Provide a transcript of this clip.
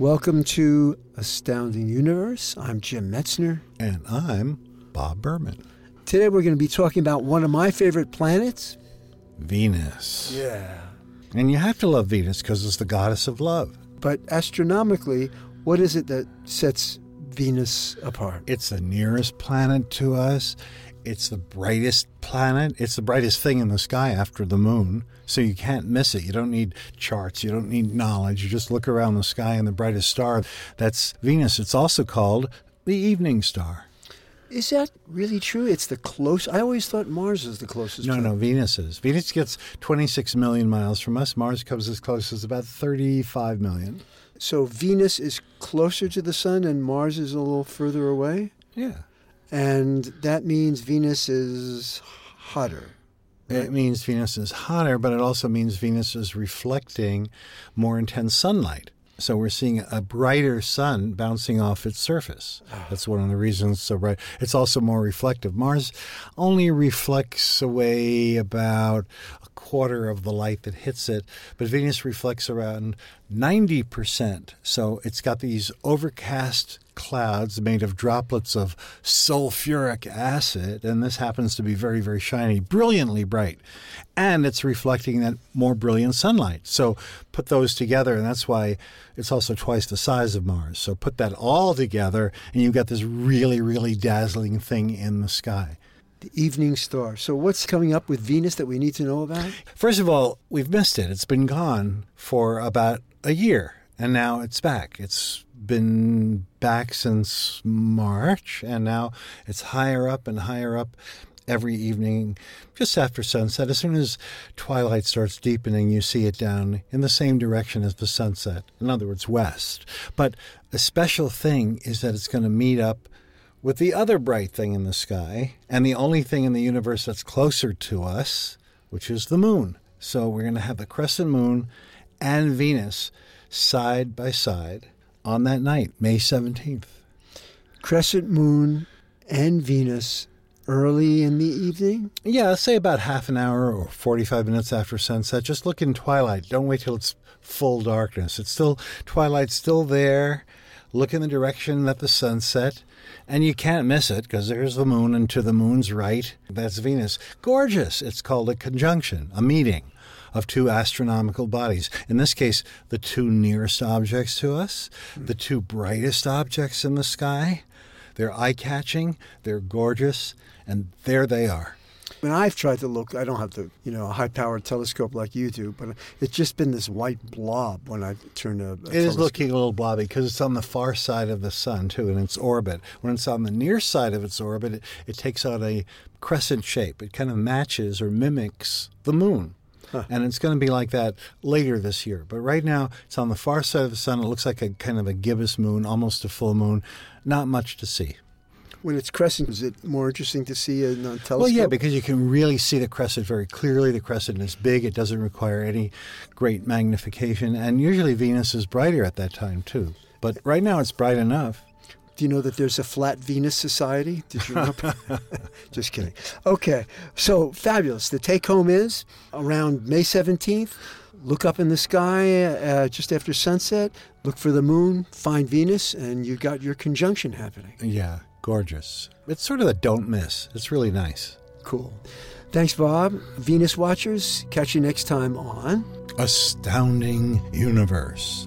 Welcome to Astounding Universe. I'm Jim Metzner. And I'm Bob Berman. Today we're going to be talking about one of my favorite planets. Venus. Yeah. And you have to love Venus because it's the goddess of love. But astronomically, what is it that sets Venus apart? It's the nearest planet to us. It's the brightest planet. It's the brightest thing in the sky after the moon. So you can't miss it. You don't need charts. You don't need knowledge. You just look around the sky and the brightest star. That's Venus. It's also called the evening star. Is that really true? It's the close. I always thought Mars is the closest. No, planet. no, Venus is. Venus gets 26 million miles from us. Mars comes as close as about 35 million. So Venus is closer to the sun and Mars is a little further away? Yeah. And that means Venus is hotter. It means Venus is hotter, but it also means Venus is reflecting more intense sunlight. So we're seeing a brighter sun bouncing off its surface. Ah. That's one of the reasons so bright. It's also more reflective. Mars only reflects away about a quarter of the light that hits it, but Venus reflects around 90%. So it's got these overcast clouds made of droplets of sulfuric acid, and this happens to be very, very shiny, brilliantly bright. And it's reflecting that more brilliant sunlight. So put those together, and that's why it's also twice the size of Mars. So put that all together, and you've got this really, really dazzling thing in the sky. The evening star. So what's coming up with Venus that we need to know about? First of all, we've missed it. It's been gone for about a year, and now it's back. It's been back since March, and now it's higher up and higher up every evening just after sunset. As soon as twilight starts deepening, you see it down in the same direction as the sunset, in other words, west. But a special thing is that it's going to meet up with the other bright thing in the sky, and the only thing in the universe that's closer to us, which is the moon. So we're going to have the crescent moon and Venus side by side on that night, May 17th. Crescent moon and Venus early in the evening? Yeah, say about half an hour or 45 minutes after sunset. Just look in twilight. Don't wait till it's full darkness. It's still, twilight's still there. Look in the direction that the sun set, and you can't miss it because there's the moon, and to the moon's right, that's Venus. Gorgeous. It's called a conjunction, a meeting of two astronomical bodies. In this case, the two nearest objects to us, hmm. the two brightest objects in the sky. They're eye catching, they're gorgeous, and there they are. When I've tried to look, I don't have the you know a high powered telescope like you do, but it's just been this white blob when I turn a. a It is telescope. looking a little blobby because it's on the far side of the sun too, in its orbit. When it's on the near side of its orbit, it, it takes on a crescent shape. It kind of matches or mimics the moon. And it's going to be like that later this year. But right now, it's on the far side of the sun. It looks like a kind of a gibbous moon, almost a full moon. Not much to see. When it's crescent, is it more interesting to see in a telescope? Well, yeah, because you can really see the crescent very clearly. The crescent is big, it doesn't require any great magnification. And usually Venus is brighter at that time, too. But right now it's bright enough. Do you know that there's a flat Venus society? Did you know? Just kidding. Okay, so fabulous. The take home is around May 17th. Look up in the sky uh, just after sunset. Look for the moon. Find Venus, and you got your conjunction happening. Yeah, gorgeous. It's sort of a don't miss. It's really nice. Cool. Thanks, Bob. Venus Watchers. Catch you next time on. Astounding universe.